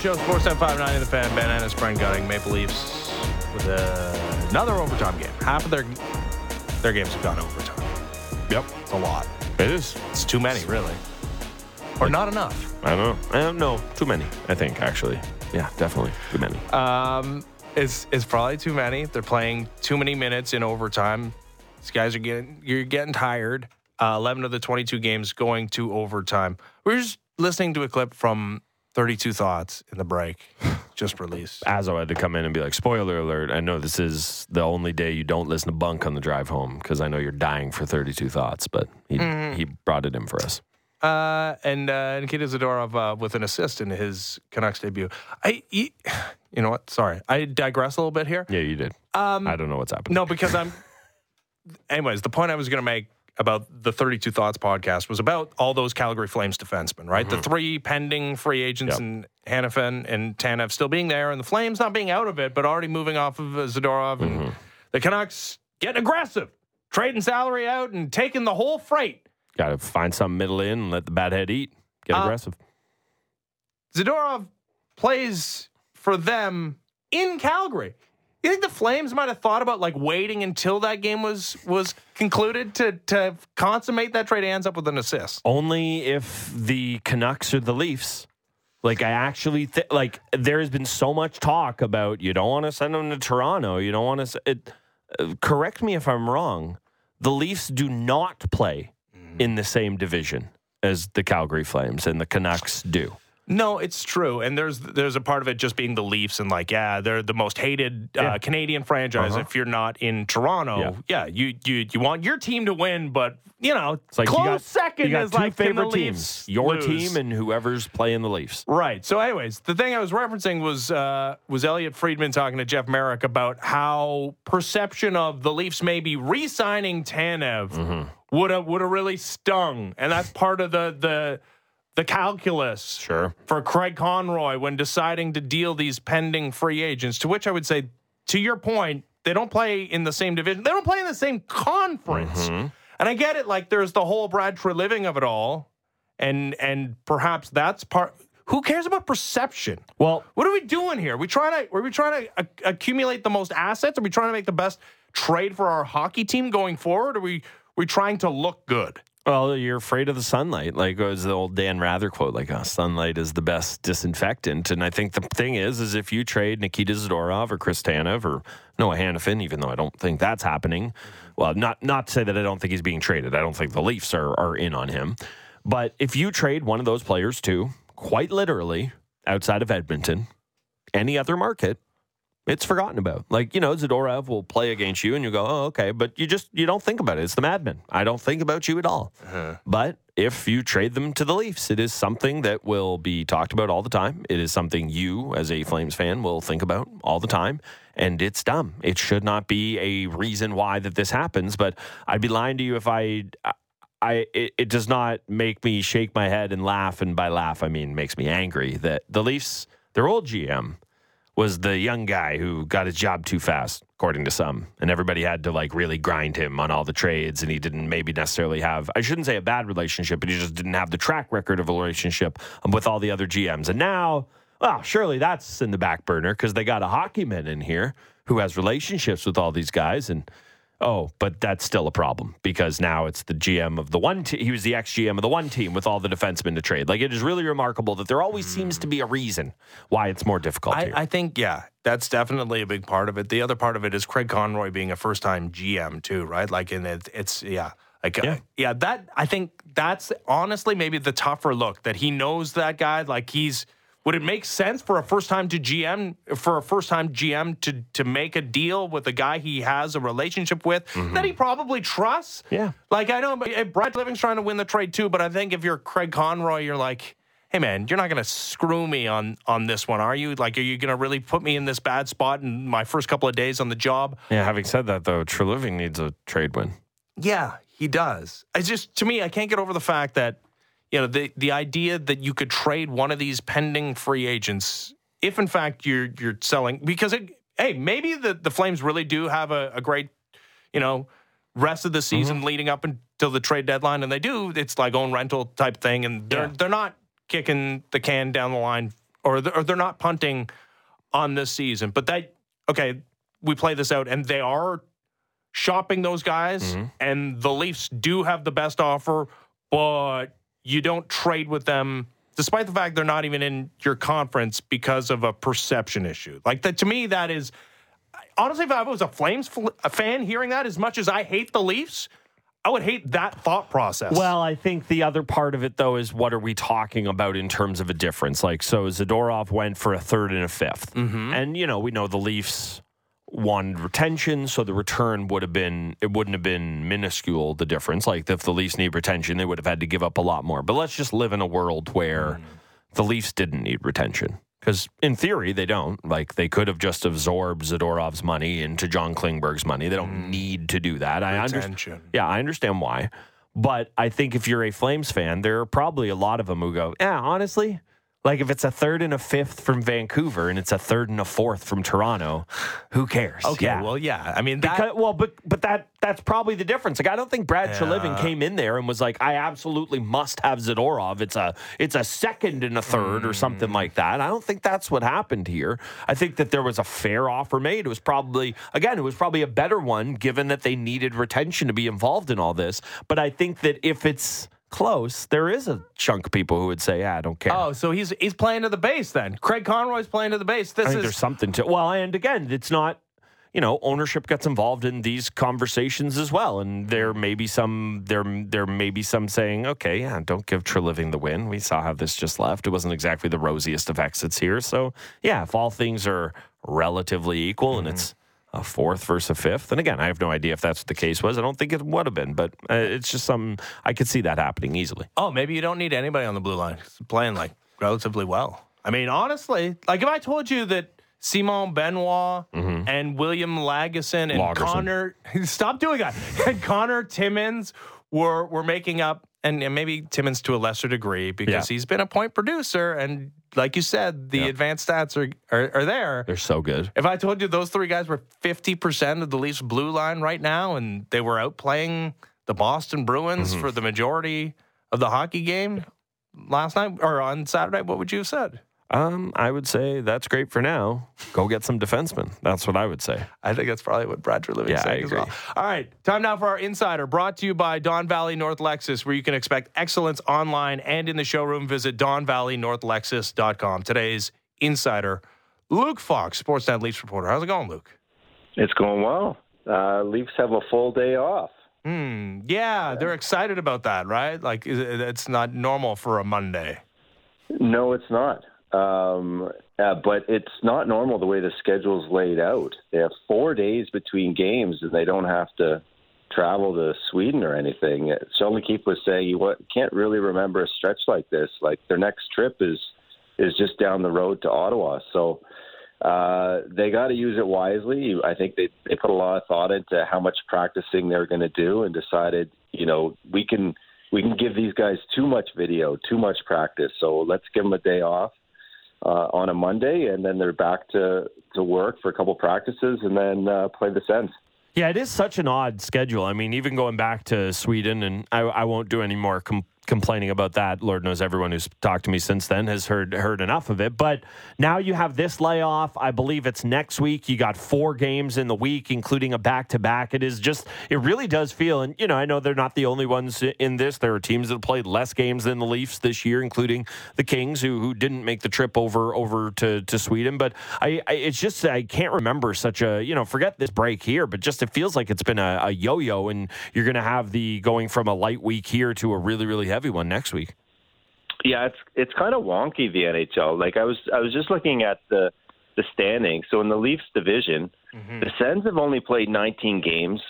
Show, 4759 in the fan. Ben Ennis, Brent Gunning, Maple Leafs with uh, another overtime game. Half of their their games have gone overtime. Yep. It's a lot. It is. It's too many, really. Or not enough. I don't know. I don't know. Too many, I think, actually. Yeah, definitely. Too many. Um, it's, it's probably too many. They're playing too many minutes in overtime. These guys are getting, you're getting tired. Uh, 11 of the 22 games going to overtime. We are just listening to a clip from 32 Thoughts in the break, just released. Azo had to come in and be like, spoiler alert, I know this is the only day you don't listen to Bunk on the drive home because I know you're dying for 32 thoughts, but he, he brought it in for us. Uh, and uh, Nikita Zadorov uh, with an assist in his Canucks debut. I, you, you know what? Sorry, I digress a little bit here. Yeah, you did. Um, I don't know what's happening. No, because I'm. Anyways, the point I was going to make about the 32 Thoughts podcast was about all those Calgary Flames defensemen, right? The three pending free agents Yep. and Hanifin and Tanev still being there, and the Flames not being out of it, but already moving off of uh, Zadorov, and the Canucks getting aggressive, trading salary out and taking the whole freight. Got to find some middle in and let the bad head eat. Get Uh, aggressive. Zadorov plays for them in Calgary. You think the Flames might have thought about like waiting until that game was was concluded to to consummate that trade? Ends up with an assist. Only if the Canucks or the Leafs. Like I actually th- like there has been so much talk about you don't want to send them to Toronto. You don't want to. It, uh, correct me if I'm wrong. The Leafs do not play in the same division as the Calgary Flames, and the Canucks do. No, it's true, and there's there's a part of it just being the Leafs and like yeah, they're the most hated uh, Yeah. Canadian franchise. Uh-huh. If you're not in Toronto, yeah. you you you want your team to win, but you know, It's like close you got, second you got is two like favorite teams, your lose? team and whoever's playing the Leafs. Right. So, anyways, the thing I was referencing was uh, was Elliot Friedman talking to Jeff Marek about how perception of the Leafs maybe re-signing Tanev would have would have really stung, and that's part of the the the calculus Sure. for Craig Conroy when deciding to deal these pending free agents. To which I would say, to your point, they don't play in the same division. They don't play in the same conference. Mm-hmm. And I get it. Like there's the whole Brad Treliving of it all, and and perhaps that's part. Who cares about perception? Well, What are we doing here? Are we trying to are we trying to a- accumulate the most assets? Are we trying to make the best trade for our hockey team going forward? Are we are we trying to look good? Well, you're afraid of the sunlight. Like was the old Dan Rather quote, like oh, sunlight is the best disinfectant. And I think the thing is, is if you trade Nikita Zadorov or Chris Tanev or Noah Hanifin, even though I don't think that's happening. Well, not not to say that I don't think he's being traded. I don't think the Leafs are are in on him. But if you trade one of those players too, quite literally, outside of Edmonton, any other market, it's forgotten about. Like, you know, Zadorov will play against you and you go, oh, okay. But you just, you don't think about it. It's the madman. I don't think about you at all. Uh-huh. But if you trade them to the Leafs, it is something that will be talked about all the time. It is something you, as a Flames fan, will think about all the time. And it's dumb. It should not be a reason why that this happens. But I'd be lying to you if I. I it, it does not make me shake my head and laugh, and by laugh I mean makes me angry that the Leafs, their old GM, was the young guy who got his job too fast, according to some. And everybody had to like really grind him on all the trades. And he didn't maybe necessarily have, I shouldn't say a bad relationship, but he just didn't have the track record of a relationship with all the other GMs. And now, well, surely that's in the back burner because they got a hockeyman in here who has relationships with all these guys. And Oh, but that's still a problem because now it's the GM of the one team. He was the ex GM of the one team with all the defensemen to trade. Like it is really remarkable that there always seems to be a reason why it's more difficult I, here. I think, yeah, that's definitely a big part of it. The other part of it is Craig Conroy being a first time GM, too, right? Like, and it, it's, yeah. Like, Yeah. yeah. yeah, that, I think that's honestly maybe the tougher look that he knows that guy. Like, he's, would it make sense for a first time to GM, for a first time GM to, to make a deal with a guy he has a relationship with that he probably trusts? Yeah. Like, I know eh, Brad Living's trying to win the trade, too, but I think if you're Craig Conroy, you're like, hey man, you're not going to screw me on on this one, are you? Like, are you going to really put me in this bad spot in my first couple of days on the job? yeah, having said that, though, Treliving needs a trade win. Yeah, he does. It's just to me, I can't get over the fact that you know the the idea that you could trade one of these pending free agents if in fact you're you're selling because it, hey maybe the the Flames really do have a, a great you know rest of the season leading up until the trade deadline and they do it's like own rental type thing and they're Yeah. they're not kicking the can down the line or they're, or they're not punting on this season. But that okay, we play this out, and they are shopping those guys, Mm-hmm. and the Leafs do have the best offer, but you don't trade with them. Despite the fact they're not even in your conference because of a perception issue, like that to me, that is honestly, if I was a Flames fl- a fan hearing that, as much as I hate the Leafs, I would hate that thought process. Well, I think the other part of it, though, is what are we talking about in terms of a difference? Like, so Zadorov went for a third and a 5th mm-hmm. And, you know, we know the Leafs won retention, so the return would have been, it wouldn't have been minuscule, the difference. Like, if the Leafs need retention, they would have had to give up a lot more. But let's just live in a world where hmm. the Leafs didn't need retention. Because in theory, they don't. Like, they could have just absorbed Zadorov's money into John Klingberg's money. They don't hmm. need to do that. I understand. Retention. Yeah, I understand why. But I think if you're a Flames fan, there are probably a lot of them who go, yeah, honestly, like if it's a third and a fifth from Vancouver and it's a third and a fourth from Toronto, who cares? okay, Yeah. well, yeah, I mean that. Because, well, but but that that's probably the difference. Like I don't think Brad Yeah. came in there and was like, I absolutely must have Zadorov. It's a it's a second and a third or Mm. something like that. I don't think that's what happened here. I think that there was a fair offer made. It was probably again, it was probably a better one given that they needed retention to be involved in all this. But I think that if it's close, there is a chunk of people who would say, yeah, I don't care. oh, so he's he's playing to the base then. Craig Conroy's playing to the base. This I think is there's something to well, and again, it's not you know ownership gets involved in these conversations as well, and there may be some there there may be some saying, okay, yeah, don't give Treliving the win. We saw how this just left. It wasn't exactly the rosiest of exits here, so yeah, if all things are relatively equal and mm-hmm. it's a fourth versus a fifth, and again, I have no idea if that's what the case was. I don't think it would have been, but uh, it's just some I could see that happening easily. oh, maybe you don't need anybody on the blue line. Playing like relatively well. I mean, honestly, like if I told you that Simon Benoit and William Lagesson and Lagerson. Connor stop doing that. And Connor Timmins were were making up and, and maybe Timmins to a lesser degree because Yeah. he's been a point producer and like you said, the Yeah. advanced stats are, are are there. They're so good. If I told you those three guys were 50% of the Leafs blue line right now and they were outplaying the Boston Bruins Mm-hmm. for the majority of the hockey game last night or on Saturday, what would you have said? Um, I would say that's great for now. Go get some defensemen. That's what I would say. I think that's probably what Brad Living Yeah, I saying as well. agree. All right, time now for our insider brought to you by Don Valley North Lexus, where you can expect excellence online and in the showroom. Visit DonValleyNorthLexus.com. Today's insider, Luke Fox, Sportsnet Leafs reporter. How's it going, Luke? It's going well. Uh, Leafs have a full day off. Hmm. Yeah, they're excited about that, right? Like, it's not normal for a Monday. No, it's not. Um, uh, but it's not normal the way the schedule's laid out. They have four days between games, and they don't have to travel to Sweden or anything. Sheldon Keefe was saying you can't really remember a stretch like this. Like their next trip is is just down the road to Ottawa, so uh, they got to use it wisely. I think they they put a lot of thought into how much practicing they're going to do, and decided, you know, we can we can give these guys too much video, too much practice. So let's give them a day off uh, on a Monday, and then they're back to to work for a couple practices, and then uh, play the Sens. Yeah, it is such an odd schedule. I mean, even going back to Sweden, and I, I won't do any more complaining about that. Lord knows everyone who's talked to me since then has heard heard enough of it. But now you have this layoff. I believe it's next week. You got four games in the week, including a back to back. It is just, it really does feel. And you know, I know they're not the only ones in this. There are teams that have played less games than the Leafs this year, including the Kings, who who didn't make the trip over over to to Sweden. But I, I it's just I can't remember such a you know forget this break here, but just it feels like it's been a, a yo yo, and you're going to have the going from a light week here to a really really heavy one next week. Yeah, it's it's kind of wonky the NHL. Like I was I was just looking at the the standings. So in the Leafs division, the Sens have only played 19 games.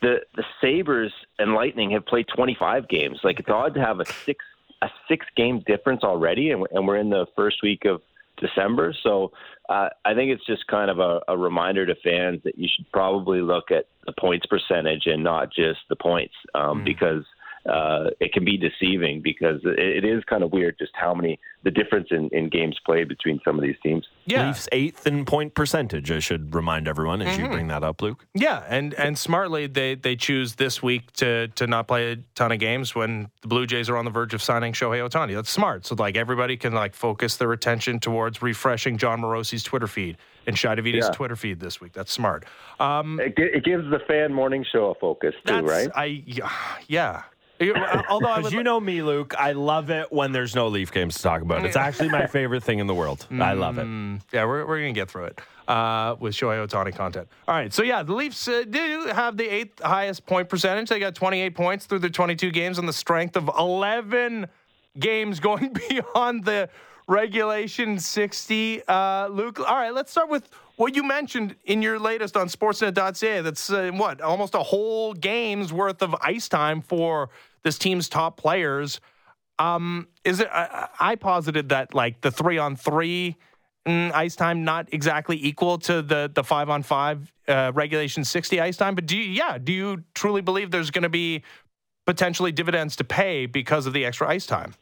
The the Sabres and Lightning have played 25 games. Like it's odd to have a six a six game difference already, and, and we're in the first week of December. So uh, I think it's just kind of a, a reminder to fans that you should probably look at the points percentage and not just the points, um, because uh, it can be deceiving because it, it is kind of weird just how many the difference in, in games played between some of these teams. Yeah. Leafs eighth in point percentage. I should remind everyone as mm-hmm. you bring that up, Luke. Yeah, and and smartly they they choose this week to to not play a ton of games when the Blue Jays are on the verge of signing Shohei Ohtani. That's smart. So like everybody can like focus their attention towards refreshing Jon Morosi's Twitter feed and Shi Davidi's yeah. Twitter feed this week. That's smart. Um, it, it, gives the fan morning show a focus too, right? I yeah. Although, because you know me, Luke, I love it when there's no Leaf games to talk about. It's actually my favorite thing in the world. I love it. Mm, yeah, we're, we're gonna get through it uh, with Shohei Ohtani content. All right, so yeah, the Leafs uh, do have the eighth highest point percentage. They got 28 points through their 22 games on the strength of 11 games going beyond the regulation 60. Uh, Luke, all right, let's start with what you mentioned in your latest on Sportsnet.ca. That's uh, what almost a whole game's worth of ice time for this team's top players. Um, is it? I, I posited that like the three on three mm, ice time not exactly equal to the the five on five uh, regulation sixty ice time. But do you, yeah, do you truly believe there's going to be potentially dividends to pay because of the extra ice time?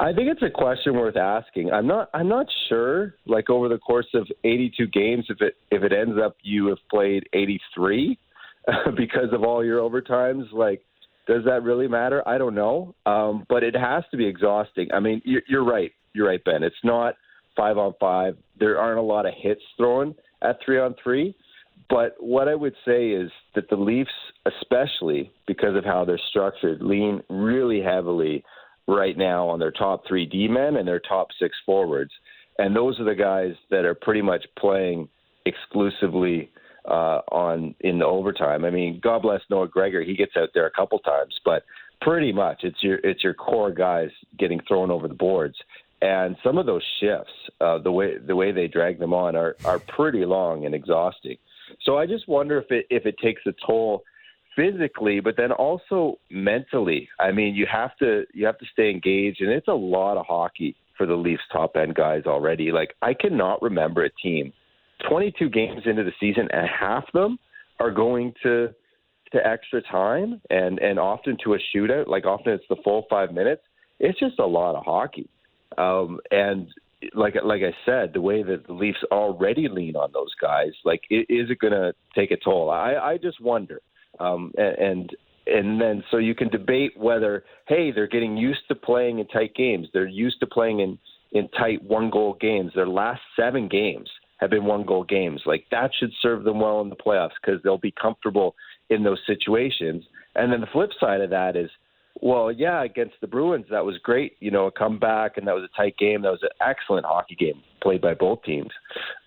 I think it's a question worth asking. I'm not. I'm not sure. Like over the course of 82 games, if it if it ends up you have played 83 because of all your overtimes, like does that really matter? I don't know. Um, but it has to be exhausting. I mean, you're, you're right. You're right, Ben. It's not five on five. There aren't a lot of hits thrown at three on three. But what I would say is that the Leafs, especially because of how they're structured, lean really heavily right now on their top three D men and their top six forwards. And those are the guys that are pretty much playing exclusively uh, on in the overtime. I mean, God bless Noah Gregor; he gets out there a couple times, but pretty much it's your it's your core guys getting thrown over the boards. And some of those shifts, uh, the way the way they drag them on, are are pretty long and exhausting. So I just wonder if it if it takes a toll physically, but then also mentally. I mean, you have to you have to stay engaged, and it's a lot of hockey for the Leafs top end guys already. Like I cannot remember a team 22 games into the season, and half them are going to to extra time, and and often to a shootout. Like often it's the full five minutes. It's just a lot of hockey, um, and like like I said, the way that the Leafs already lean on those guys, like is it going to take a toll? I I just wonder um, and and then so you can debate whether hey they're getting used to playing in tight games. They're used to playing in in tight one goal games. Their last seven games have been one goal games. Like that should serve them well in the playoffs because they'll be comfortable in those situations. And then the flip side of that is well yeah against the bruins that was great you know a comeback and that was a tight game. That was an excellent hockey game played by both teams.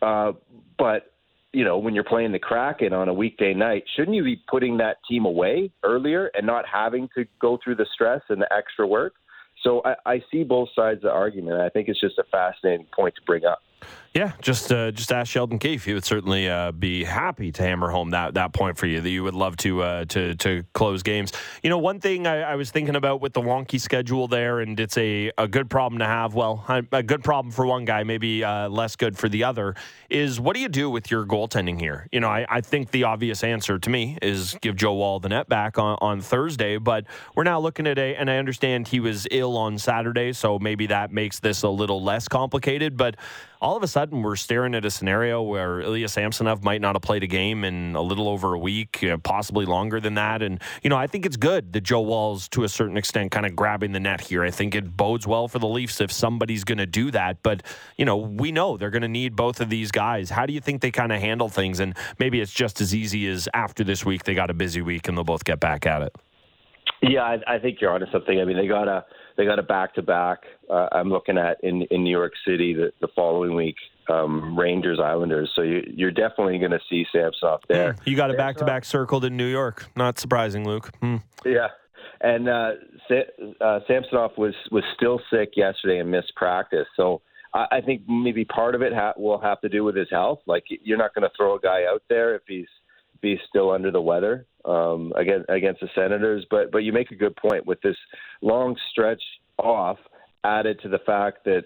Uh, but you know, when you're playing the Kraken on a weekday night, shouldn't you be putting that team away earlier and not having to go through the stress and the extra work? So I, I see both sides of the argument. I think it's just a fascinating point to bring up. Yeah, just uh, just ask Sheldon Keefe. He would certainly uh, be happy to hammer home that, that point for you that you would love to uh, to to close games. You know, one thing I, I, was thinking about with the wonky schedule there, and it's a, a good problem to have. Well, a good problem for one guy, maybe uh, less good for the other. Is what do you do with your goaltending here? You know, I, I think the obvious answer to me is give Joe Woll the net back on, on Thursday, but we're now looking at a, and I understand he was ill on Saturday, so maybe that makes this a little less complicated, but all of a sudden we're staring at a scenario where Ilya Samsonov might not have played a game in a little over a week, uh, possibly longer than that. And, you know, I think it's good that Joe Woll's to a certain extent kind of grabbing the net here. I think it bodes well for the Leafs if somebody's going to do that. But, you know, we know they're going to need both of these guys. How do you think they kind of handle things? And maybe it's just as easy as after this week, they got a busy week and they'll both get back at it. Yeah, I, I think you're onto something. I mean, they got a they got a back to back. I'm looking at in in New York City the, the following week, um, Rangers Islanders. So you, you're definitely going to see Samsonov there. You got a back to back circled in New York. Not surprising, Luke. Hmm. Yeah, and uh, uh, Samsonov was was still sick yesterday and missed practice. So I, I think maybe part of it ha- will have to do with his health. Like you're not going to throw a guy out there if he's he's still under the weather um, against against the Senators. But but you make a good point with this long stretch off, added to the fact that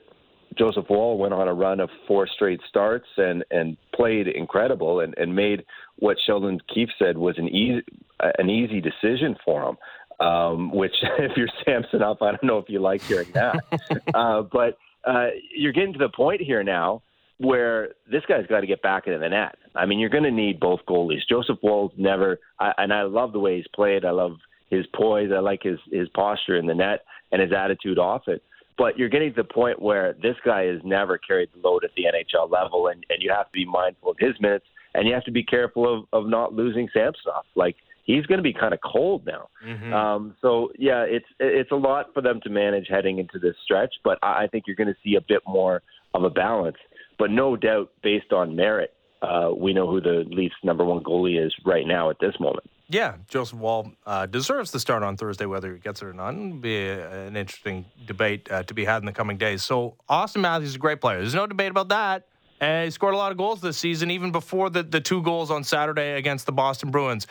Joseph Woll went on a run of four straight starts and and played incredible and, and made what Sheldon Keefe said was an easy an easy decision for him. Um, which, if you're Samsonov, I don't know if you like hearing that. uh, but uh, you're getting to the point here now where this guy's got to get back into the net. I mean, you're going to need both goalies. Joseph Woll's never, I, and I love the way he's played. I love his poise. I like his his posture in the net and his attitude off it. But you're getting to the point where this guy has never carried the load at the NHL level, and, and you have to be mindful of his minutes, and you have to be careful of, of not losing Samsonov. Like he's going to be kind of cold now. Mm-hmm. Um, so yeah, it's it's a lot for them to manage heading into this stretch, but I, I think you're going to see a bit more of a balance. But no doubt, based on merit, uh, we know who the Leafs' number one goalie is right now at this moment. Yeah, Joseph Woll uh, deserves the start on Thursday, whether he gets it or not. It'll be a, an interesting debate uh, to be had in the coming days. So, Auston Matthews is a great player. There's no debate about that. And he scored a lot of goals this season, even before the, the two goals on Saturday against the Boston Bruins.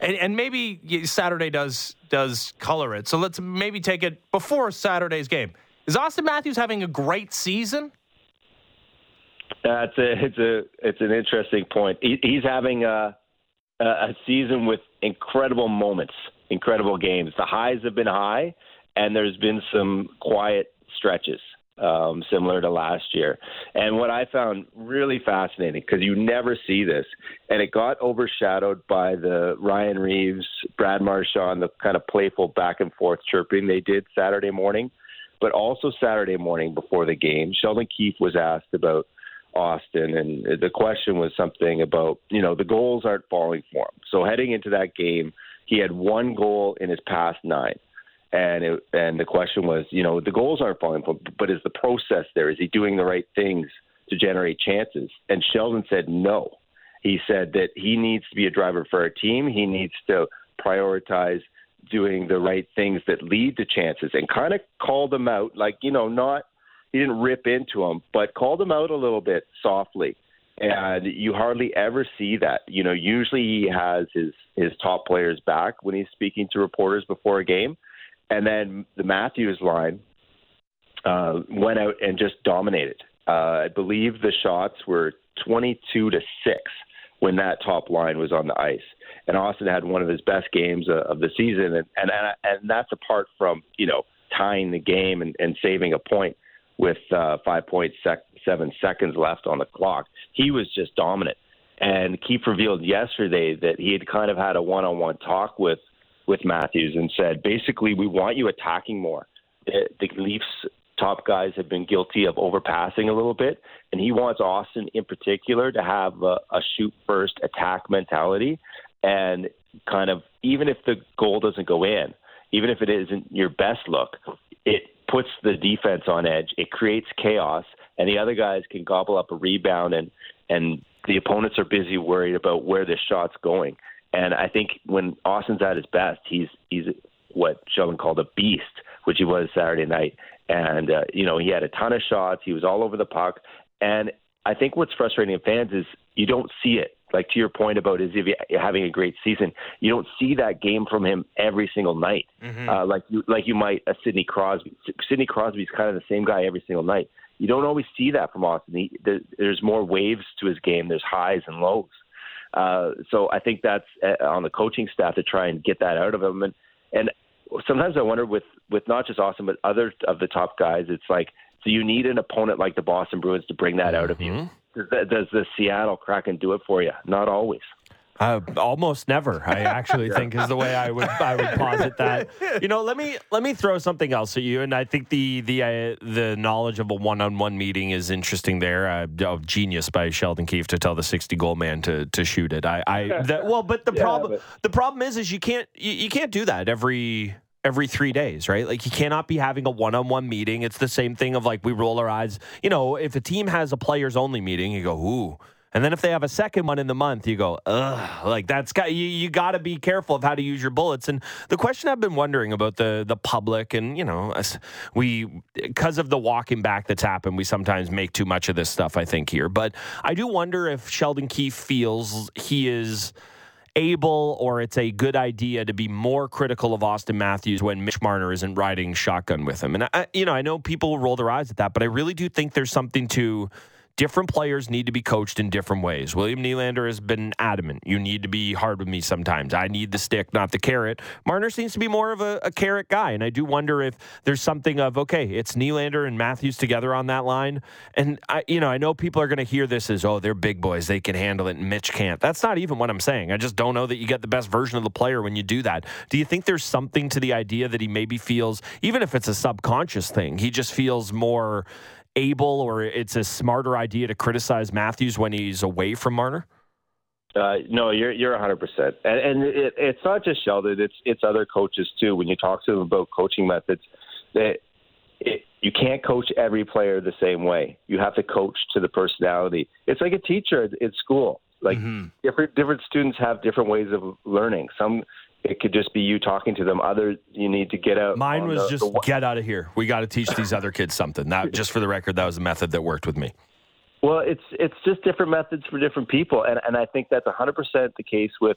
And, and maybe Saturday does does color it. So let's maybe take it before Saturday's game. Is Auston Matthews having a great season? That's a, it's a it's an interesting point. He, he's having a a season with incredible moments, incredible games. The highs have been high, and there's been some quiet stretches. Um, similar to last year. And what I found really fascinating, because you never see this, and it got overshadowed by the Ryan Reaves, Brad Marchand, the kind of playful back and forth chirping they did Saturday morning, but also Saturday morning before the game. Sheldon Keefe was asked about Auston, and the question was something about you know the goals aren't falling for him. So heading into that game, he had one goal in his past nine, and it, and the question was you know the goals aren't falling for him, but is the process there? Is he doing the right things to generate chances? And Sheldon said no. He said that he needs to be a driver for our team. He needs to prioritize doing the right things that lead to chances, and kind of called them out like you know not he didn't rip into him, but called him out a little bit softly. And you hardly ever see that. You know, usually he has his his top players back when he's speaking to reporters before a game. And then the Matthews line uh, went out and just dominated. Uh, I believe the shots were 22 to six when that top line was on the ice. And Auston had one of his best games of the season, and and and that's apart from you know tying the game and, and saving a point with uh, 5.7 seconds left on the clock. He was just dominant. And Keefe revealed yesterday that he had kind of had a one-on-one talk with with Matthews and said, basically, we want you attacking more. The, the Leafs top guys have been guilty of overpassing a little bit, and he wants Auston in particular to have a, a shoot first attack mentality, and kind of even if the goal doesn't go in, even if it isn't your best look, it puts the defense on edge. It creates chaos, and the other guys can gobble up a rebound, and and the opponents are busy worried about where this shot's going. And I think when Auston's at his best, he's he's what Sheldon called a beast, which he was Saturday night. And uh, you know he had a ton of shots. He was all over the puck. And I think what's frustrating fans is you don't see it like to your point about is having a great season, you don't see that game from him every single night, mm-hmm. uh, like you like you might a Sidney Crosby. Sidney Crosby's kind of the same guy every single night. You don't always see that from Auston. He, there, there's more waves to his game. There's highs and lows. Uh, so I think that's uh, on the coaching staff to try and get that out of him. And and sometimes I wonder with with not just Auston but other of the top guys, it's like so you need an opponent like the Boston Bruins to bring that out of you. Does, does the Seattle Kraken do it for you? Not always. Uh, almost never. I actually think is the way I would I would posit that. You know, let me let me throw something else at you, and I think the the uh, the knowledge of a one on one meeting is interesting. There, uh, oh, genius by Sheldon Keefe to tell the sixty goal man to to shoot it. I, I that, well, but the yeah, problem but... the problem is is you can't you, you can't do that every every three days, right? Like you cannot be having a one-on-one meeting. It's the same thing of like we roll our eyes. You know, if a team has a players only meeting, you go, ooh. And then if they have a second one in the month, you go, ugh. Like that's got you. You got to be careful of how to use your bullets. And the question I've been wondering about the the public, and you know, we because of the walking back that's happened, we sometimes make too much of this stuff. I think here, but I do wonder if Sheldon Keefe feels he is able or it's a good idea to be more critical of Auston Matthews when Mitch Marner isn't riding shotgun with him. And I, you know, I know people roll their eyes at that, but I really do think there's something to different players need to be coached in different ways. William Nylander has been adamant. You need to be hard with me sometimes. I need the stick, not the carrot. Marner seems to be more of a, a carrot guy, and I do wonder if there's something of okay, it's Nylander and Matthews together on that line, and I, you know, I know people are going to hear this as oh, they're big boys, they can handle it, and Mitch can't. That's not even what I'm saying. I just don't know that you get the best version of the player when you do that. Do you think there's something to the idea that he maybe feels, even if it's a subconscious thing, he just feels more able or it's a smarter idea to criticize Matthews when he's away from Marner? Uh, no, you're you're 100, percent and, and it, it's not just Sheldon; it's it's other coaches too. When you talk to them about coaching methods, that you can't coach every player the same way. You have to coach to the personality. It's like a teacher at, at school. Like mm-hmm. different different students have different ways of learning. Some it could just be you talking to them. Others, you need to get out. Mine was the, just the, get out of here. We got to teach these other kids something. That just for the record, that was a method that worked with me. Well, it's it's just different methods for different people, and and I think that's 100 percent the case with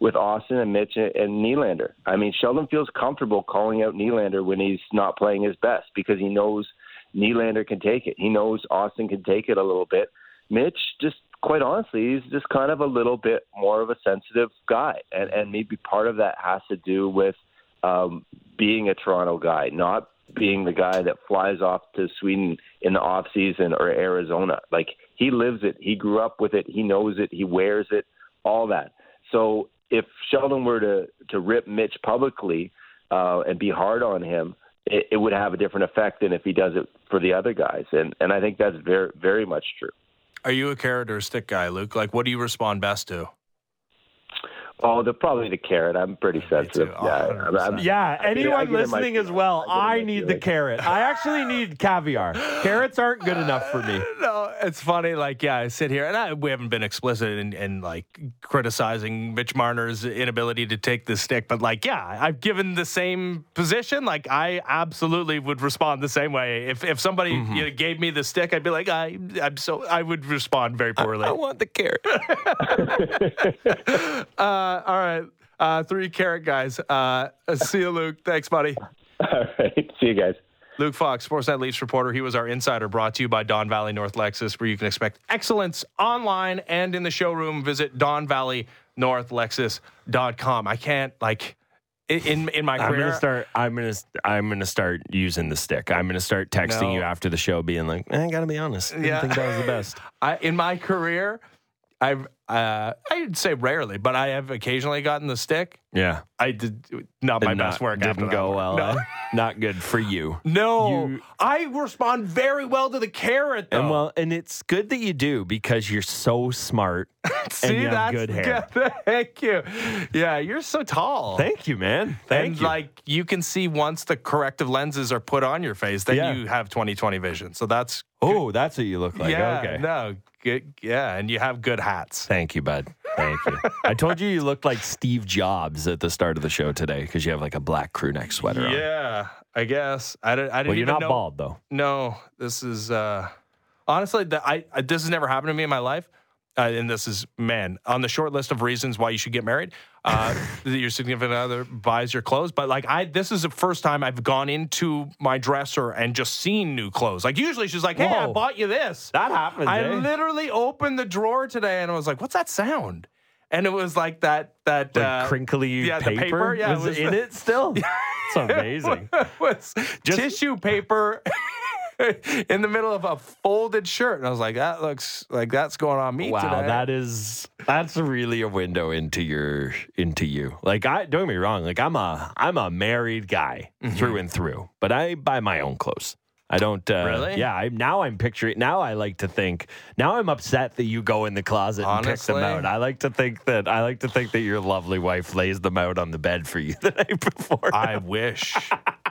with Auston and Mitch and, and Nylander. I mean, Sheldon feels comfortable calling out Nylander when he's not playing his best because he knows Nylander can take it. He knows Auston can take it a little bit. Mitch just quite honestly, he's just kind of a little bit more of a sensitive guy, and and maybe part of that has to do with um, being a Toronto guy, not being the guy that flies off to Sweden in the off season or Arizona. Like he lives it, he grew up with it, he knows it, he wears it, all that. So if Sheldon were to to rip Mitch publicly uh, and be hard on him, it, it would have a different effect than if he does it for the other guys, and and I think that's very very much true. Are you a carrot or a stick guy, Luke? Like, what do you respond best to? Oh, the probably the carrot. I'm pretty sensitive. Yeah, I'm, I'm, yeah. Anyone listening as well, I, I need the carrot. I actually need caviar. Carrots aren't good enough for me. No, it's funny. Like, yeah, I sit here and I, we haven't been explicit in, in like criticizing Mitch Marner's inability to take the stick, but like, yeah, I've given the same position. Like, I absolutely would respond the same way. If if somebody mm-hmm. you know, gave me the stick, I'd be like, I, I'm so I would respond very poorly. I, want the carrot. uh, all right. Uh, three carrot guys. Uh, see you, Luke. Thanks, buddy. All right. See you guys. Luke Fox, Sportsnet Leafs reporter. He was our insider brought to you by Don Valley North Lexus, where you can expect excellence online and in the showroom. Visit donvalleynorthlexus.com. I can't, like, in in my career, I'm gonna start. I'm gonna I'm gonna start using the stick. I'm gonna start texting no. you after the show, being like, eh, "I gotta be honest. I yeah. think that was the best." I, in my career, I've uh, I'd say rarely, but I have occasionally gotten the stick. Yeah, I did not my not, best work. Didn't go well. No. Eh? not good for you. No, you, I respond very well to the carrot. Though. And well, and it's good that you do because you're so smart. See, and you have good hair. Good. Thank you. Yeah, you're so tall. Thank you, man. Thank you. and you. Like you can see once the corrective lenses are put on your face, then yeah. you have 20/20 vision. So that's oh, that's what you look like. Yeah, okay. No, good. Yeah, and you have good hats. Thank you, bud. Thank you. I told you you looked like Steve Jobs at the start of the show today because you have like a black crew neck sweater on. Yeah, I guess. I, didn't, I didn't well, you're not know. bald though. No, this is uh, honestly. The, I, I, this has never happened to me in my life. Uh, and this is man on the short list of reasons why you should get married. Uh, your significant other buys your clothes, but like I, this is the first time I've gone into my dresser and just seen new clothes. Like usually she's like, "Hey, Whoa. I bought you this." That happens. I eh? literally opened the drawer today and I was like, "What's that sound?" And it was like that that like uh, crinkly yeah, paper. paper. Yeah, was, it was in the, it still. it's amazing. It was just, tissue paper in the middle of a folded shirt. And I was like, that looks like that's going on me wow, today. that is that's really a window into your into you. Like I don't get me wrong, like I'm a I'm a married guy mm-hmm. through and through, but I buy my own clothes. I don't uh, really. Yeah, I, now I'm picturing. Now I like to think. Now I'm upset that you go in the closet Honestly, and pick them out. I like to think that I like to think that your lovely wife lays them out on the bed for you the night before. I wish.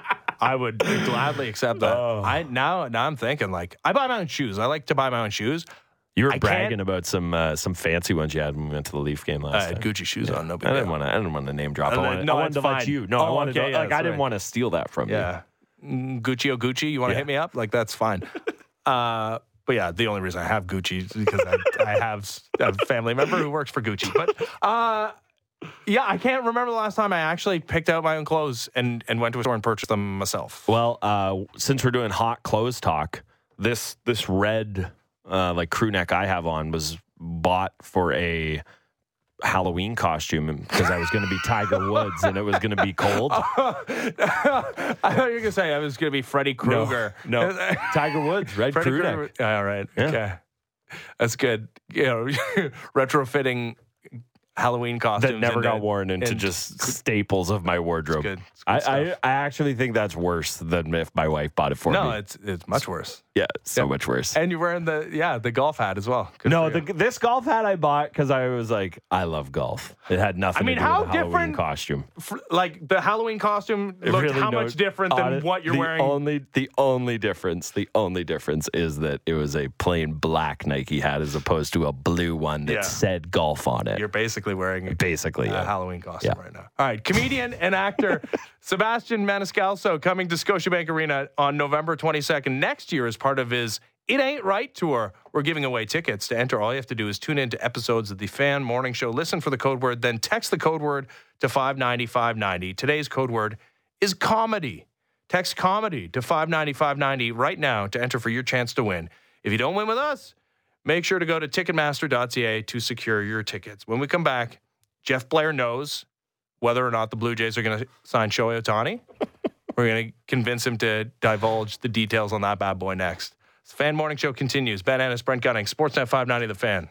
I would gladly accept that. Oh. I now now I'm thinking like I buy my own shoes. I like to buy my own shoes. You were I bragging about some uh, some fancy ones you had when we went to the Leaf game last I had time. Gucci shoes yeah. on. No big I didn't want to. I didn't want to name drop. I wanted, no, I wanted to fine. let you. No, oh, I wanted okay, to, like, I didn't want to steal that from yeah. you. Yeah, Gucci oh Gucci. You want to yeah. hit me up? Like that's fine. uh, but yeah, the only reason I have Gucci is because I, I have a family member who works for Gucci. But uh, yeah, I can't remember the last time I actually picked out my own clothes and, and went to a store and purchased them myself. Well, uh, since we're doing hot clothes talk, this this red uh, like crew neck I have on was bought for a Halloween costume because I was going to be Tiger Woods and it was going to be cold. I thought you were gonna say I was gonna be Freddy Krueger. No, no. Tiger Woods, red Freddy crew neck. Krueger. All right. Yeah. Okay. That's good. You know, retrofitting Halloween costumes That never got worn into just staples of my wardrobe. good. It's good I, I. I actually think that's worse than if my wife bought it for No, me. No, it's it's much worse. Yeah, so Yeah. much worse. And you're wearing the yeah the golf hat as well. Good no, the, this golf hat I bought because I was like, I love golf. It had nothing I mean, to do how with the Halloween different- costume. Fr- like the Halloween costume It looked really how no- much different than it- what you're the wearing. Only the only difference, the only difference is that it was a plain black Nike hat as opposed to a blue one that Yeah. said golf on it. you're basically wearing Basically, a yeah. Halloween costume Yeah. right now. All right, comedian and actor Sebastian Maniscalco coming to Scotiabank Arena on November 22nd next year as part of his It Ain't Right tour. We're giving away tickets. To enter, all you have to do is tune in to episodes of the Fan Morning Show, listen for the code word, then text the code word to 590 590. Today's code word is comedy. Text comedy to 590 590 right now to enter for your chance to win. If you don't win with us, make sure to go to ticketmaster.ca to secure your tickets. When we come back, Jeff Blair knows whether or not the Blue Jays are going to sign Shohei Ohtani. We're going to convince him to divulge the details on that bad boy next. The Fan Morning Show continues. Ben Ennis, Brent Gunning, Sportsnet 590 The Fan.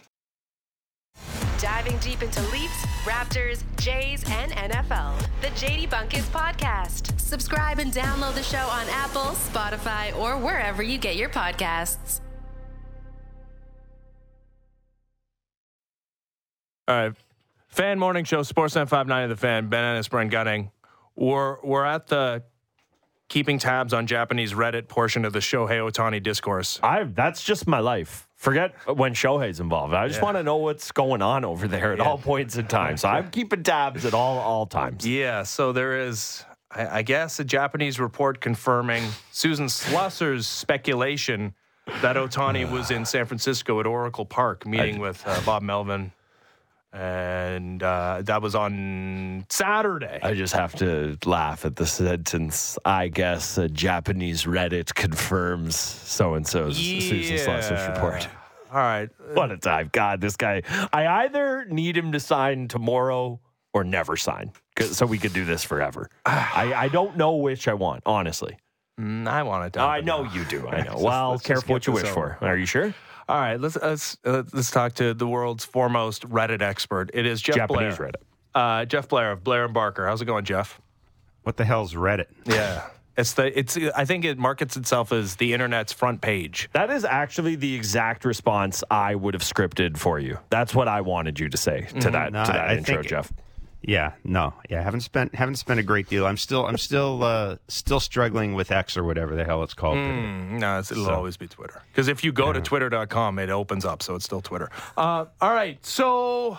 Diving deep into Leafs, Raptors, Jays, and NFL. The JD Bunkis Podcast. Subscribe and download the show on Apple, Spotify, or wherever you get your podcasts. All right. Fan Morning Show, Sportsnet 590 The Fan, Ben Ennis, Brent Gunning. We're, we're at the keeping tabs on Japanese Reddit portion of the Shohei Ohtani discourse. I that's just my life. Forget when Shohei's involved. I just Yeah. want to know what's going on over there at all points in time. So I'm keeping tabs at all all times. Yeah, so there is, I, I guess, a Japanese report confirming Susan Slusser's speculation that Ohtani was in San Francisco at Oracle Park meeting with uh, Bob Melvin. And uh, that was on Saturday. I just have to laugh at the sentence. I guess a Japanese Reddit confirms so and so's Susan Slusser's report. All right. What a time. God, this guy. I either need him to sign tomorrow or never sign so we could do this forever. I, I don't know which I want, honestly. Mm, I want it. I know you do. I know. Well, let's careful what you wish over. for. Are you sure? All right, let's let's uh, let's talk to the world's foremost Reddit expert. It is Jeff Japanese Blair. Reddit. Uh, Jeff Blair of Blair and Barker. How's it going, Jeff? What the hell's Reddit? Yeah. It's the it's I think it markets itself as the internet's front page. That is actually the exact response I would have scripted for you. That's what I wanted you to say to that No, to that I- I intro, think- Jeff. Yeah, no, yeah, haven't spent haven't spent a great deal. I'm still I'm still uh, still struggling with X or whatever the hell it's called. Mm, no, it's, it'll So- always be Twitter. Because if you go to twitter.com, it opens up, so it's still Twitter. Uh, all right, so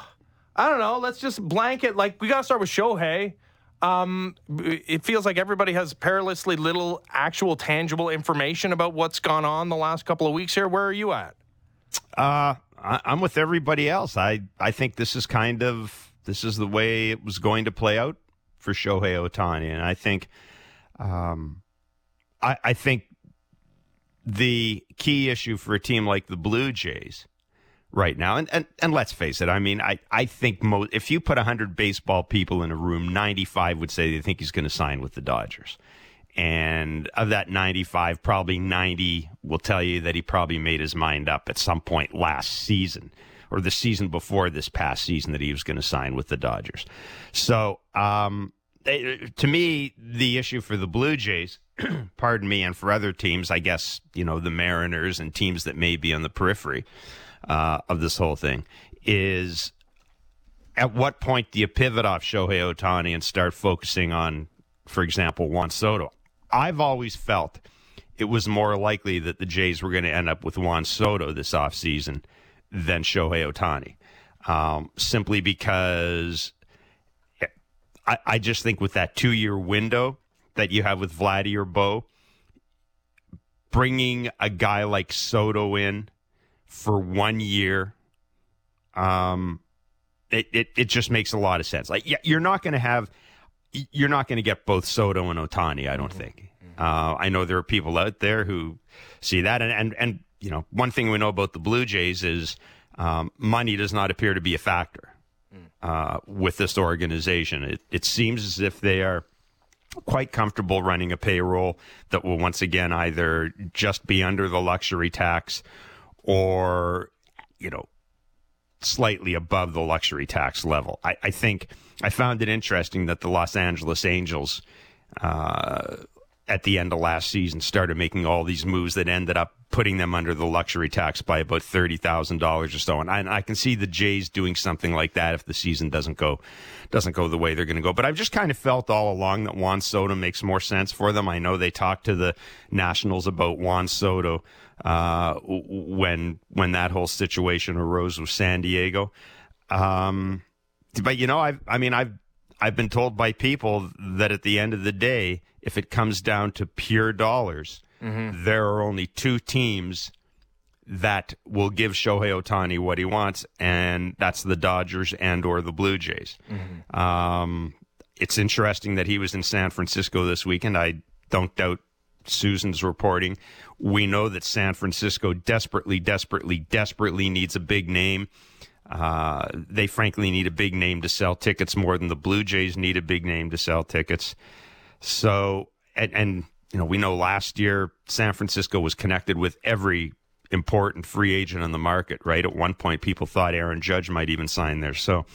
I don't know. Let's just blanket. Like we got to start with Shohei. Um, it feels like everybody has perilously little actual tangible information about what's gone on the last couple of weeks here. Where are you at? Uh, I, I'm with everybody else. I I think this is kind of this is the way it was going to play out for Shohei Ohtani, and I think, um, I I think the key issue for a team like the Blue Jays right now, and and, and let's face it, I mean, I I think mo- if you put hundred baseball people in a room, ninety five would say they think he's going to sign with the Dodgers. And of that 95, probably 90 will tell you that he probably made his mind up at some point last season or the season before this past season that he was going to sign with the Dodgers. So, um, eh, to me, the issue for the Blue Jays, pardon me, and for other teams, I guess, you know, the Mariners and teams that may be on the periphery uh, of this whole thing, is at what point do you pivot off Shohei Ohtani and start focusing on, for example, Juan Soto? I've always felt it was more likely that the Jays were going to end up with Juan Soto this offseason than Shohei Ohtani, um, simply because I, I just think with that two year window that you have with Vladdy or Bo, bringing a guy like Soto in for one year, um, it, it, it just makes a lot of sense. Like, yeah, you're not going to have, you're not going to get both Soto and Ohtani, I don't think. Uh, I know there are people out there who see that, and, and, and you know, one thing we know about the Blue Jays is um, money does not appear to be a factor uh, with this organization. It, it seems as if they are quite comfortable running a payroll that will once again either just be under the luxury tax or, you know, slightly above the luxury tax level. I, I think I found it interesting that the Los Angeles Angels, uh, at the end of last season, started making all these moves that ended up putting them under the luxury tax by about thirty thousand dollars or so. And I, and I, can see the Jays doing something like that if the season doesn't go doesn't go the way they're going to go. But I've just kind of felt all along that Juan Soto makes more sense for them. I know they talked to the Nationals about Juan Soto uh, when when that whole situation arose with San Diego. Um, but you know, I I mean, I've I've been told by people that at the end of the day, if it comes down to pure dollars Mm-hmm. There are only two teams that will give Shohei Ohtani what he wants, and that's the Dodgers and or the Blue Jays. Mm-hmm. Um, it's interesting that he was in San Francisco this weekend. I don't doubt Susan's reporting. We know that San Francisco desperately, desperately, desperately needs a big name. Uh, they frankly need a big name to sell tickets more than the Blue Jays need a big name to sell tickets. So, and, and you know, we know last year San Francisco was connected with every important free agent on the market, right? At one point, people thought Aaron Judge might even sign there. So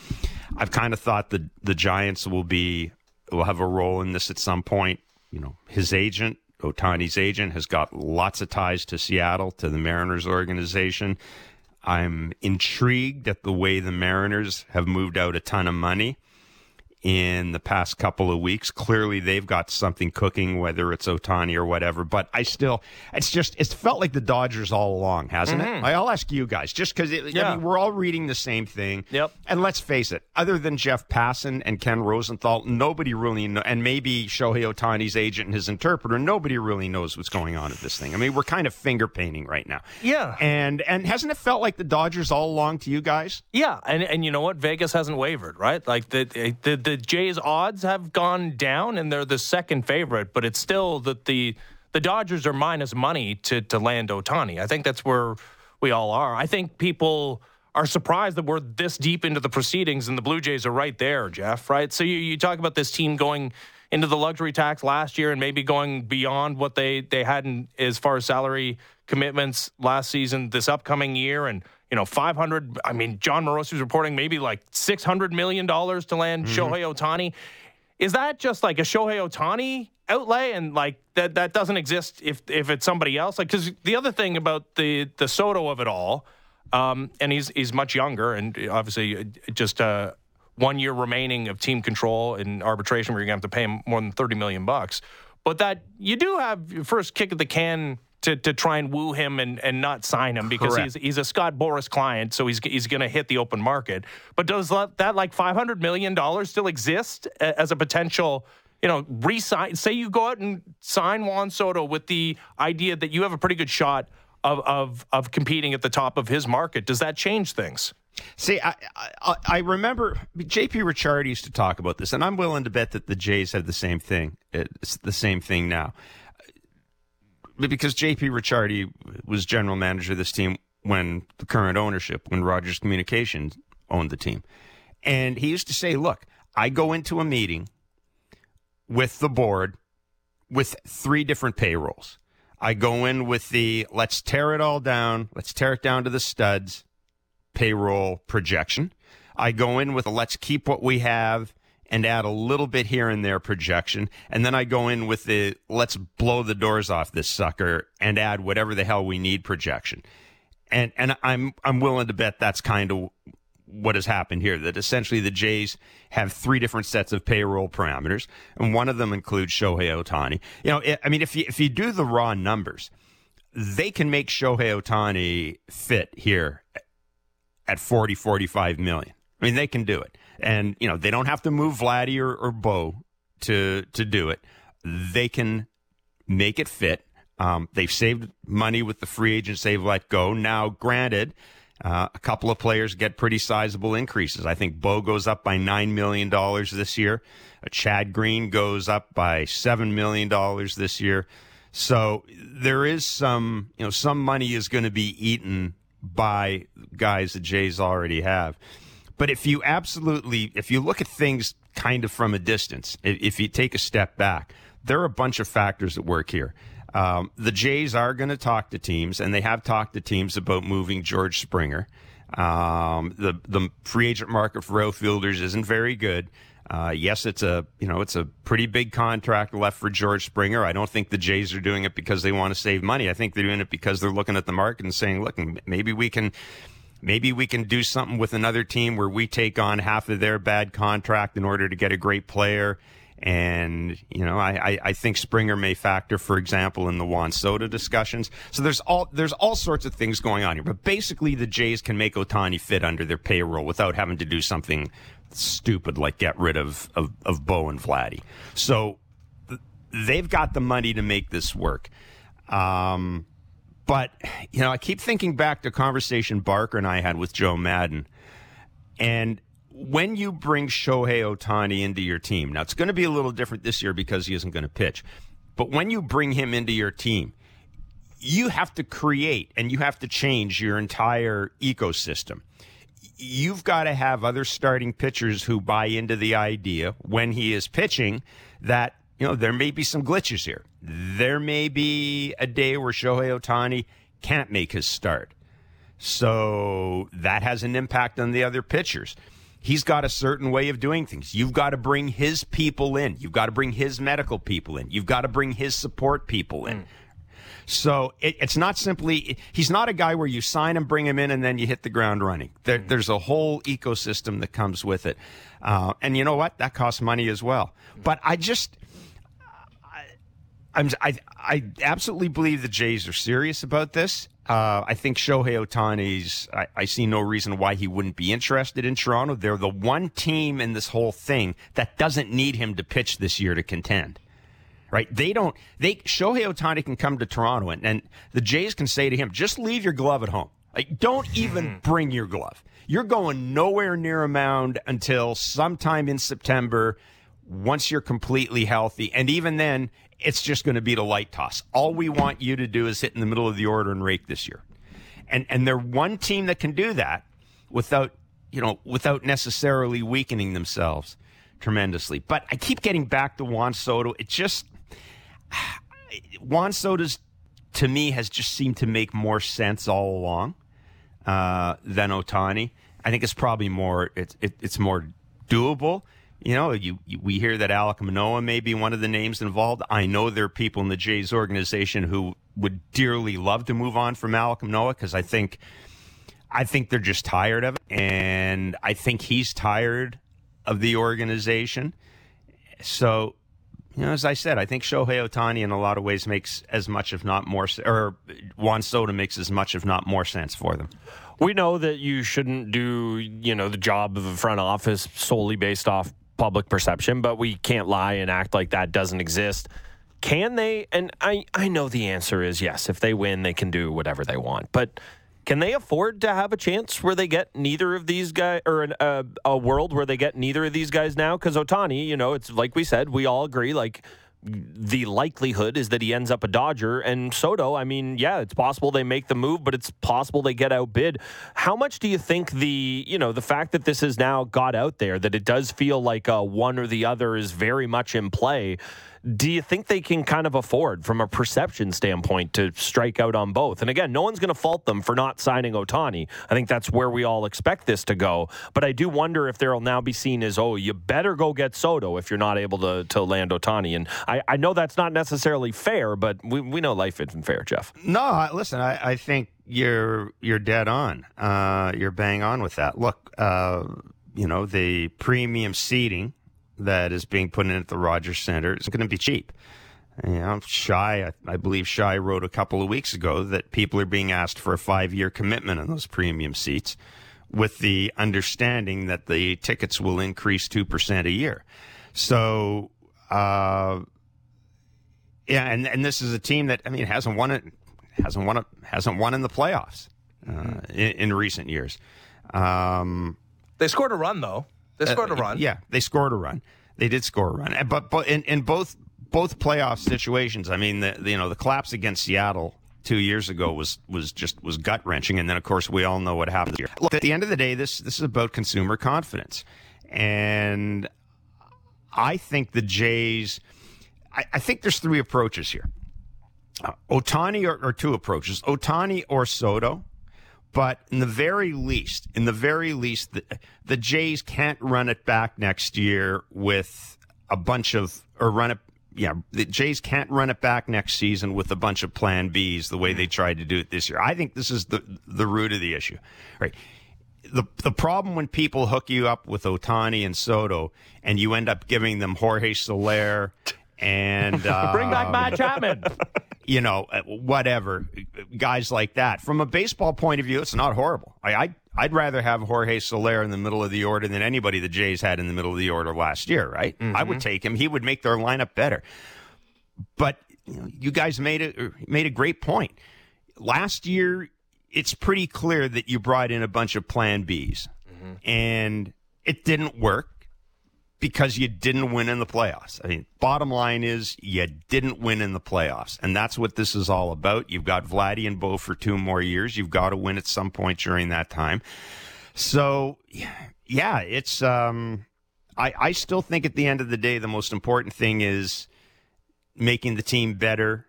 I've kind of thought that the Giants will be, will have a role in this at some point. You know, his agent, Ohtani's agent, has got lots of ties to Seattle, to the Mariners organization. I'm intrigued at the way the Mariners have moved out a ton of money in the past couple of weeks. Clearly, they've got something cooking, whether it's Ohtani or whatever. But I still, it's just, it's felt like the Dodgers all along, hasn't mm-hmm. it? I'll ask you guys, just because yeah. I mean, we're all reading the same thing. Yep. And let's face it, other than Jeff Passan and Ken Rosenthal, nobody really know, and maybe Shohei Ohtani's agent and his interpreter, nobody really knows what's going on with this thing. I mean, we're kind of finger painting right now. Yeah. And and hasn't it felt like the Dodgers all along to you guys? Yeah. And and you know what? Vegas hasn't wavered, right? Like the the the Jays odds have gone down and they're the second favorite, but it's still that the the Dodgers are minus money to to land Ohtani. I think that's where we all are. I think people are surprised that we're this deep into the proceedings and the Blue Jays are right there, Jeff, right? So you, you talk about this team going into the luxury tax last year and maybe going beyond what they, they had in, as far as salary commitments last season, this upcoming year. And you know, 500. I mean, Jon Morosi reporting maybe like $600 million to land mm-hmm. Shohei Ohtani. Is that just like a Shohei Ohtani outlay and like that that doesn't exist if if it's somebody else? Like, because the other thing about the the Soto of it all, um, and he's he's much younger and obviously just uh, one year remaining of team control and arbitration where you're gonna have to pay him more than 30 million bucks. But that you do have first kick at the can to, to try and woo him and, and not sign him because Correct. he's he's a Scott Boras client, so he's he's going to hit the open market. But does that, that like five hundred million dollars still exist as a potential? You know, resign. Say you go out and sign Juan Soto with the idea that you have a pretty good shot of of of competing at the top of his market. Does that change things? See, I, I, I remember J.P. Ricciardi used to talk about this, and I'm willing to bet that the Jays have the same thing. Eh, it's the same thing now because JP Ricciardi was general manager of this team when the current ownership, when Rogers Communications owned the team. And he used to say, look, I go into a meeting with the board with three different payrolls. I go in with the let's tear it all down, let's tear it down to the studs payroll projection. I go in with a let's keep what we have and add a little bit here and there projection. And then I go in with the let's blow the doors off this sucker and add whatever the hell we need projection. And and I'm I'm willing to bet that's kind of what has happened here. That essentially the Jays have three different sets of payroll parameters, and one of them includes Shohei Ohtani. You know, I mean, if you if you do the raw numbers, they can make Shohei Ohtani fit here at 40, 45 million. I mean, they can do it and you know they don't have to move Vladdy or, or Bo to to do it. They can make it fit. Um, they've saved money with the free agents they've let go. Now, granted, uh, a couple of players get pretty sizable increases. I think Bo goes up by nine million dollars this year. Uh, Chad Green goes up by seven million dollars this year. So there is some, you know, some money is going to be eaten by guys the Jays already have. But if you absolutely, if you look at things kind of from a distance, if, you take a step back, there are a bunch of factors at work here. Um, the Jays are going to talk to teams, and they have talked to teams about moving George Springer. Um, the the free agent market for outfielders isn't very good. Uh, yes, it's a you know it's a pretty big contract left for George Springer. I don't think the Jays are doing it because they want to save money. I think they're doing it because they're looking at the market and saying, "Look, maybe we can." Maybe we can do something with another team where we take on half of their bad contract in order to get a great player. And, you know, I, I, I think Springer may factor, for example, in the Juan Soto discussions. So there's all, there's all sorts of things going on here. But basically, the Jays can make Ohtani fit under their payroll without having to do something stupid like get rid of, of, of Bo and Vladdy. So they've got the money to make this work. Um, but, you know, I keep thinking back to conversation Barker and I had with Joe Maddon. And when you bring Shohei Ohtani into your team, now it's going to be a little different this year because he isn't going to pitch. But when you bring him into your team, you have to create and you have to change your entire ecosystem. You've got to have other starting pitchers who buy into the idea when he is pitching that you know, there may be some glitches here. There may be a day where Shohei Ohtani can't make his start. So that has an impact on the other pitchers. He's got a certain way of doing things. You've got to bring his people in. You've got to bring his medical people in. You've got to bring his support people in. Mm. So it, it's not simply, he's not a guy where you sign him, bring him in, and then you hit the ground running. There, mm. there's a whole ecosystem that comes with it. Uh, and you know what? That costs money as well. But I just, I'm, I, I absolutely believe the Jays are serious about this. Uh, I think Shohei Ohtani's, I, I, see no reason why he wouldn't be interested in Toronto. They're the one team in this whole thing that doesn't need him to pitch this year to contend. Right? They don't, they, Shohei Ohtani can come to Toronto and, and the Jays can say to him, just leave your glove at home. Like, don't even bring your glove. You're going nowhere near a mound until sometime in September once you're completely healthy. And even then, it's just going to be the light toss. All we want you to do is hit in the middle of the order and rake this year. And and they're one team that can do that without, you know, without necessarily weakening themselves tremendously. But I keep getting back to Juan Soto. It just Juan Soto's to me has just seemed to make more sense all along uh, than Ohtani. I think it's probably more it's it, it's more doable. You know, you, you, we hear that Alek Manoah may be one of the names involved. I know there are people in the Jays organization who would dearly love to move on from Alek Manoah because I think, I think they're just tired of it, and I think he's tired of the organization. So, you know, as I said, I think Shohei Ohtani in a lot of ways makes as much, if not more, or Juan Soto makes as much, if not more sense for them. We know that you shouldn't do, you know, the job of the front office solely based off public perception, but we can't lie and act like that doesn't exist. Can they? And I, I know the answer is yes. If they win, they can do whatever they want. But can they afford to have a chance where they get neither of these guys, or an, uh, a world where they get neither of these guys now? Because Ohtani, you know, it's like we said, we all agree, like the likelihood is that he ends up a Dodger. And Soto, I mean, yeah, it's possible they make the move, but it's possible they get outbid. How much do you think the, you know, the fact that this has now got out there, that it does feel like uh, one or the other is very much in play? Do you think they can kind of afford, from a perception standpoint, to strike out on both? And again, no one's going to fault them for not signing Ohtani. I think that's where we all expect this to go. But I do wonder if there'll now be seen as, oh, you better go get Soto if you're not able to, to land Ohtani. And I, I know that's not necessarily fair, but we, we know life isn't fair, Jeff. No, listen, I, I think you're you're dead on. Uh, you're bang on with that. Look, uh, you know the premium seating that is being put in at the Rogers Center is going to be cheap. You know, Shy, I, I, believe Shy wrote a couple of weeks ago that people are being asked for a five year commitment on those premium seats with the understanding that the tickets will increase 2% a year. So, uh, yeah, and, and this is a team that, I mean, hasn't won it, hasn't won it, hasn't won in the playoffs uh, in, in, recent years. Um, they scored a run, though. They uh, scored a run. Yeah, they scored a run. They did score a run. But but in, in both both playoff situations. I mean, the, the you know the collapse against Seattle two years ago was was just was gut wrenching, and then of course we all know what happened here. Look, at the end of the day, this this is about consumer confidence, and I think the Jays. I, I think there's three approaches here. Uh, Ohtani or, or two approaches: Ohtani or Soto. But in the very least, in the very least, the, the Jays can't run it back next year with a bunch of or run it yeah, the Jays can't run it back next season with a bunch of plan Bs the way they tried to do it this year. I think this is the the root of the issue. Right. The the problem when people hook you up with Ohtani and Soto and you end up giving them Jorge Soler and uh, bring back Matt Chapman. You know, uh, whatever guys like that. From a baseball point of view, it's not horrible. I, I I'd rather have Jorge Soler in the middle of the order than anybody the Jays had in the middle of the order last year, right? Mm-hmm. I would take him. He would make their lineup better. But you, know, you guys made a made a great point. Last year, it's pretty clear that you brought in a bunch of Plan Bs, mm-hmm. and it didn't work because you didn't win in the playoffs. I mean, bottom line is you didn't win in the playoffs. And that's what this is all about. You've got Vladdy and Bo for two more years. You've got to win at some point during that time. So, yeah, it's, um, I, I still think at the end of the day, the most important thing is making the team better,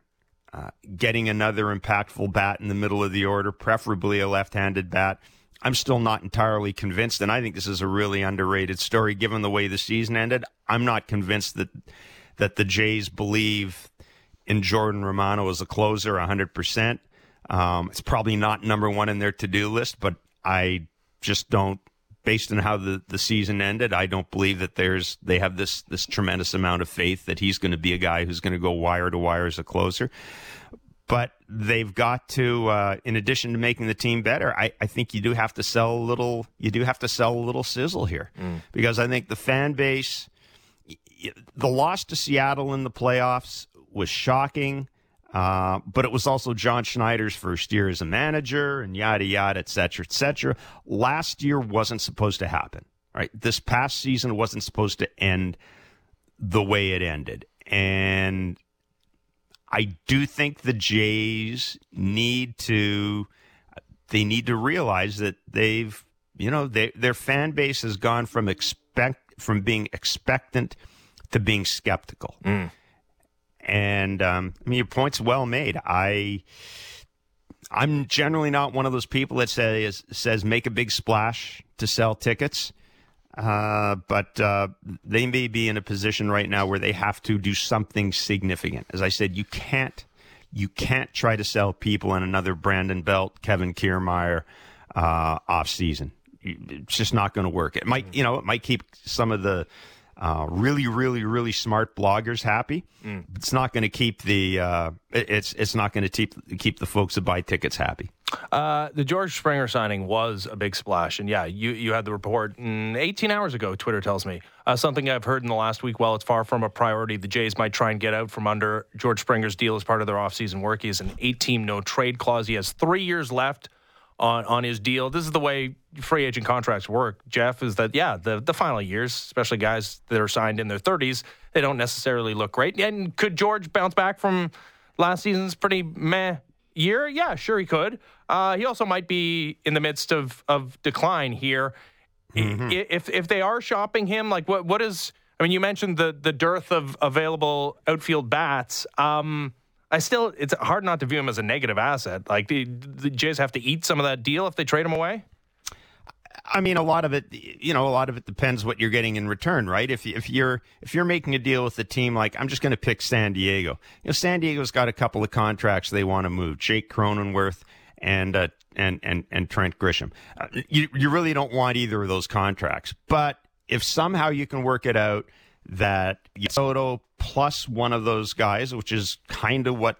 uh, getting another impactful bat in the middle of the order, preferably a left handed bat I'm still not entirely convinced, and I think this is a really underrated story given the way the season ended. I'm not convinced that that the Jays believe in Jordan Romano as a closer 100%. Um, it's probably not number one in their to do list, but I just don't. Based on how the, the season ended, I don't believe that there's they have this this tremendous amount of faith that he's going to be a guy who's going to go wire to wire as a closer but they've got to uh, in addition to making the team better I, I think you do have to sell a little you do have to sell a little sizzle here. Mm. because i think the fan base the loss to seattle in the playoffs was shocking uh, but it was also john schneider's first year as a manager and yada yada et cetera et cetera. Last year wasn't supposed to happen right? This past season wasn't supposed to end the way it ended. And I do think the Jays need to they need to realize that they've you know they, their fan base has gone from expect from being expectant to being skeptical. Mm. And um, I mean, your point's well made. I I'm generally not one of those people that says says make a big splash to sell tickets. Uh, but uh, they may be in a position right now where they have to do something significant. As I said, you can't you can't try to sell people in another Brandon Belt, Kevin Kiermaier uh, off season. It's just not going to work. It might you know it might keep some of the uh, really, really, really smart bloggers happy. Mm. It's not going to keep the uh, it's it's not going to keep keep the folks that buy tickets happy. Uh, the George Springer signing was a big splash, and yeah, you you had the report 18 hours ago. Twitter tells me uh, something I've heard in the last week. While it's far from a priority, the Jays might try and get out from under George Springer's deal as part of their offseason work. He has an eight-team no trade clause. He has three years left on on his deal. This is the way free agent contracts work. Jeff is that yeah, the the final years, especially guys that are signed in their 30s, they don't necessarily look great. And could George bounce back from last season's pretty meh year? Yeah, sure he could. Uh, he also might be in the midst of of decline here. Mm-hmm. If if they are shopping him, like what what is? I mean, you mentioned the the dearth of available outfield bats. Um, I still, it's hard not to view him as a negative asset. Like the, the Jays have to eat some of that deal if they trade him away. I mean, a lot of it, you know, a lot of it depends what you're getting in return, right? If if you're if you're making a deal with a team like I'm just going to pick San Diego. You know, San Diego's got a couple of contracts they want to move. Jake Cronenworth and uh, and and and Trent Grisham. Uh, you you really don't want either of those contracts, but if somehow you can work it out that Soto plus one of those guys, which is kind of what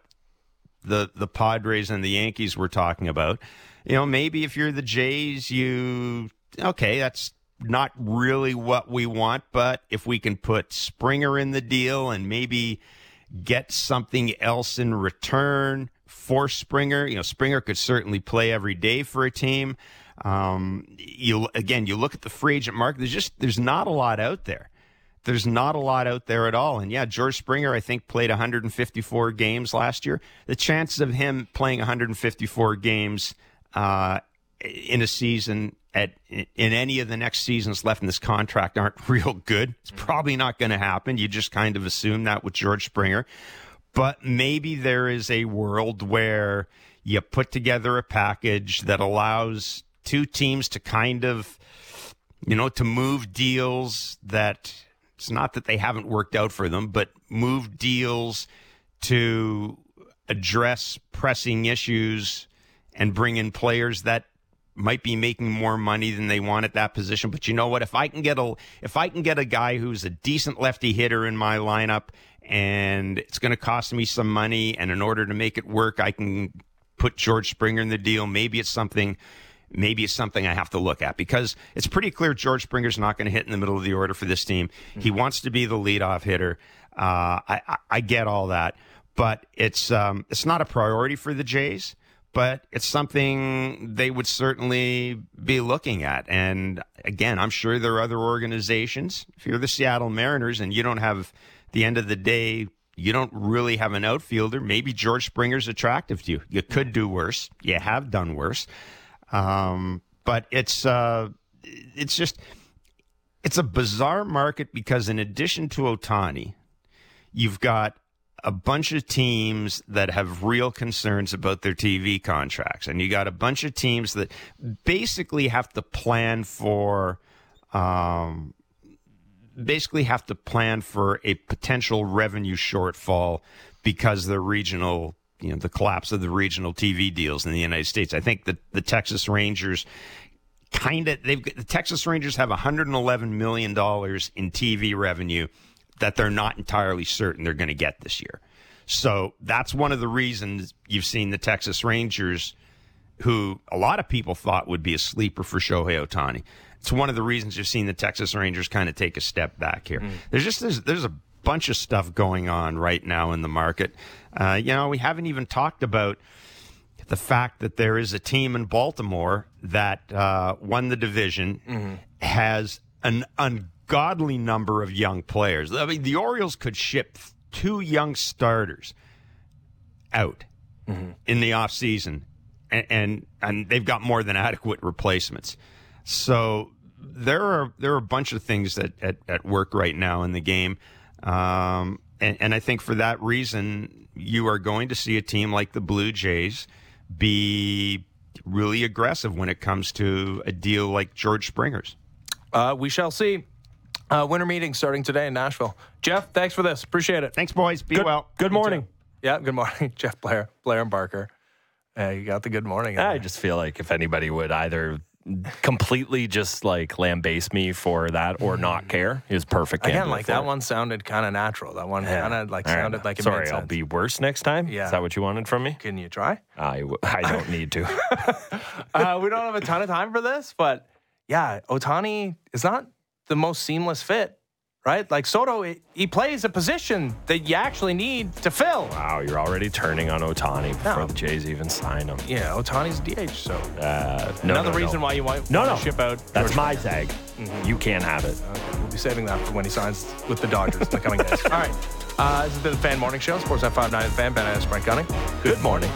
the the Padres and the Yankees were talking about. You know, maybe if you're the Jays, you okay, that's not really what we want, but if we can put Springer in the deal and maybe get something else in return for Springer, you know, Springer could certainly play every day for a team. Um, you again, you look at the free agent market. There's just there's not a lot out there. There's not a lot out there at all. And yeah, George Springer, I think, played 154 games last year. The chances of him playing 154 games uh, in a season at in any of the next seasons left in this contract aren't real good. It's probably not going to happen. You just kind of assume that with George Springer. But maybe there is a world where you put together a package that allows two teams to kind of, you know, to move deals that it's not that they haven't worked out for them, but move deals to address pressing issues and bring in players that might be making more money than they want at that position. But you know what? If I can get a if I can get a guy who's a decent lefty hitter in my lineup and it's going to cost me some money and in order to make it work I can put George Springer in the deal, maybe it's something maybe it's something I have to look at because it's pretty clear George Springer's not going to hit in the middle of the order for this team. Mm-hmm. He wants to be the leadoff hitter. Uh, I, I, I, get all that, but it's um, it's not a priority for the Jays but it's something they would certainly be looking at. And again, I'm sure there are other organizations. If you're the Seattle Mariners and you don't have, the end of the day, you don't really have an outfielder, maybe George Springer's attractive to you. You could do worse. You have done worse. Um, but it's, uh, it's just, it's a bizarre market because in addition to Ohtani, you've got a bunch of teams that have real concerns about their TV contracts, and you got a bunch of teams that basically have to plan for, um, basically have to plan for a potential revenue shortfall because the regional, you know, the collapse of the regional TV deals in the United States. I think that the Texas Rangers kind of they've the Texas Rangers have 111 million dollars in TV revenue that they're not entirely certain they're going to get this year. So that's one of the reasons you've seen the Texas Rangers, who a lot of people thought would be a sleeper for Shohei Ohtani. It's one of the reasons you've seen the Texas Rangers kind of take a step back here. Mm. There's just there's, there's a bunch of stuff going on right now in the market. Uh, you know, we haven't even talked about the fact that there is a team in Baltimore that uh, won the division, mm-hmm. has an ungodly number of young players. I mean, the Orioles could ship two young starters out mm-hmm. in the offseason, and, and and they've got more than adequate replacements. So there are there are a bunch of things that at, at work right now in the game, um, and, and I think for that reason, you are going to see a team like the Blue Jays be really aggressive when it comes to a deal like George Springer's. Uh, we shall see. Uh, winter meeting starting today in Nashville. Jeff, thanks for this. Appreciate it. Thanks, boys. Be good, well. Good morning. Yeah, good morning, Jeff Blair, Blair and Barker. Uh, you got the good morning. I just feel like if anybody would either completely just like lambaste me for that or not care is perfect. Again, like that it. one sounded kind of natural. That one yeah. kind of like sounded right. like it Sorry, I'll be worse next time. Yeah. Is that what you wanted from me? Can you try? I, w- I don't need to. uh, we don't have a ton of time for this, but yeah, Ohtani is not the most seamless fit right? Like Soto, he plays a position that you actually need to fill. Wow, you're already turning on Ohtani before no. the Jays even sign him. Yeah, Ohtani's DH, so uh, no, another no, reason why you want, no, no. ship out. That's my tag. Mm-hmm. You can't have it. Okay, we'll be saving that for when he signs with the Dodgers in the coming days. All right, uh, this has been the Fan Morning Show. Sports at 59 Fan, Ben Ennis, Brent Gunning. Good morning.